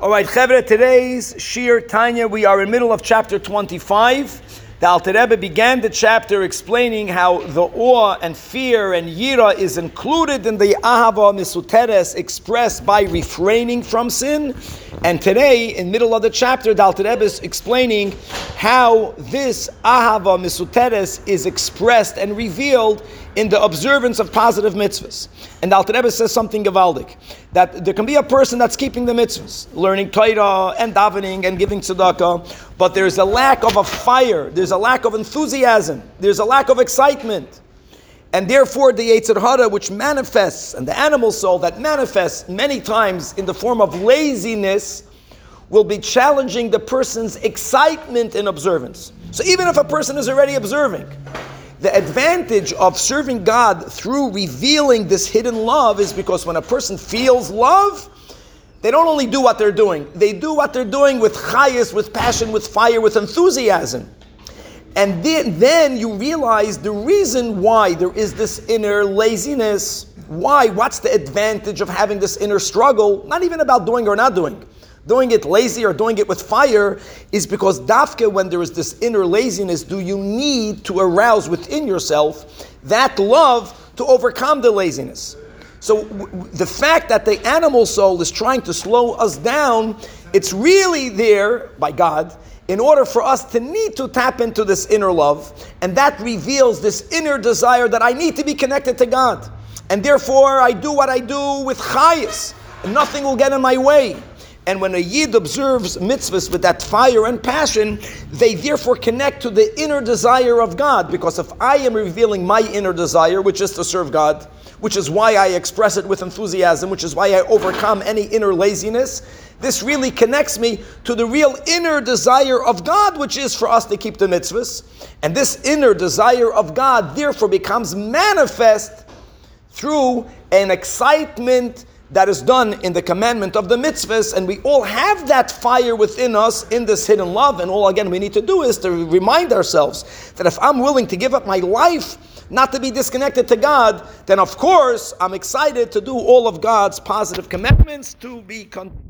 All right, Chevra, today's Shiur Tanya, we are in middle of chapter 25. The Alter Rebbe began the chapter explaining how the awe and fear and yira is included in the ahava misuteres expressed by refraining from sin. And today, in middle of the chapter, the Alter Rebbe is explaining how this ahava misuteres is expressed and revealed in the observance of positive mitzvahs. And Alter Rebbe says something gavaldik, that there can be a person that's keeping the mitzvahs, learning Torah and davening and giving tzedakah, but there's a lack of a fire, there's a lack of enthusiasm, there's a lack of excitement. And therefore, the Yetzer Hara, which manifests, and the animal soul that manifests many times in the form of laziness, will be challenging the person's excitement in observance. So, even if a person is already observing, the advantage of serving God through revealing this hidden love is because when a person feels love, they don't only do what they're doing, they do what they're doing with chayas, with passion, with fire, with enthusiasm. And then, then you realize the reason why there is this inner laziness. Why? What's the advantage of having this inner struggle? Not even about doing or not doing. Doing it lazy or doing it with fire is because dafke, when there is this inner laziness, do you need to arouse within yourself that love to overcome the laziness? So w- the fact that the animal soul is trying to slow us down, it's really there by God in order for us to need to tap into this inner love, and that reveals this inner desire that I need to be connected to God. And therefore, I do what I do with chayas, and nothing will get in my way. And when a yid observes mitzvahs with that fire and passion, they therefore connect to the inner desire of God. Because if I am revealing my inner desire, which is to serve God, which is why I express it with enthusiasm, which is why I overcome any inner laziness, this really connects me to the real inner desire of God, which is for us to keep the mitzvahs. And this inner desire of God therefore becomes manifest through an excitement that is done in the commandment of the mitzvahs, and we all have that fire within us in this hidden love. And all again we need to do is to remind ourselves that if I'm willing to give up my life not to be disconnected to God, then of course I'm excited to do all of God's positive commandments to be continued.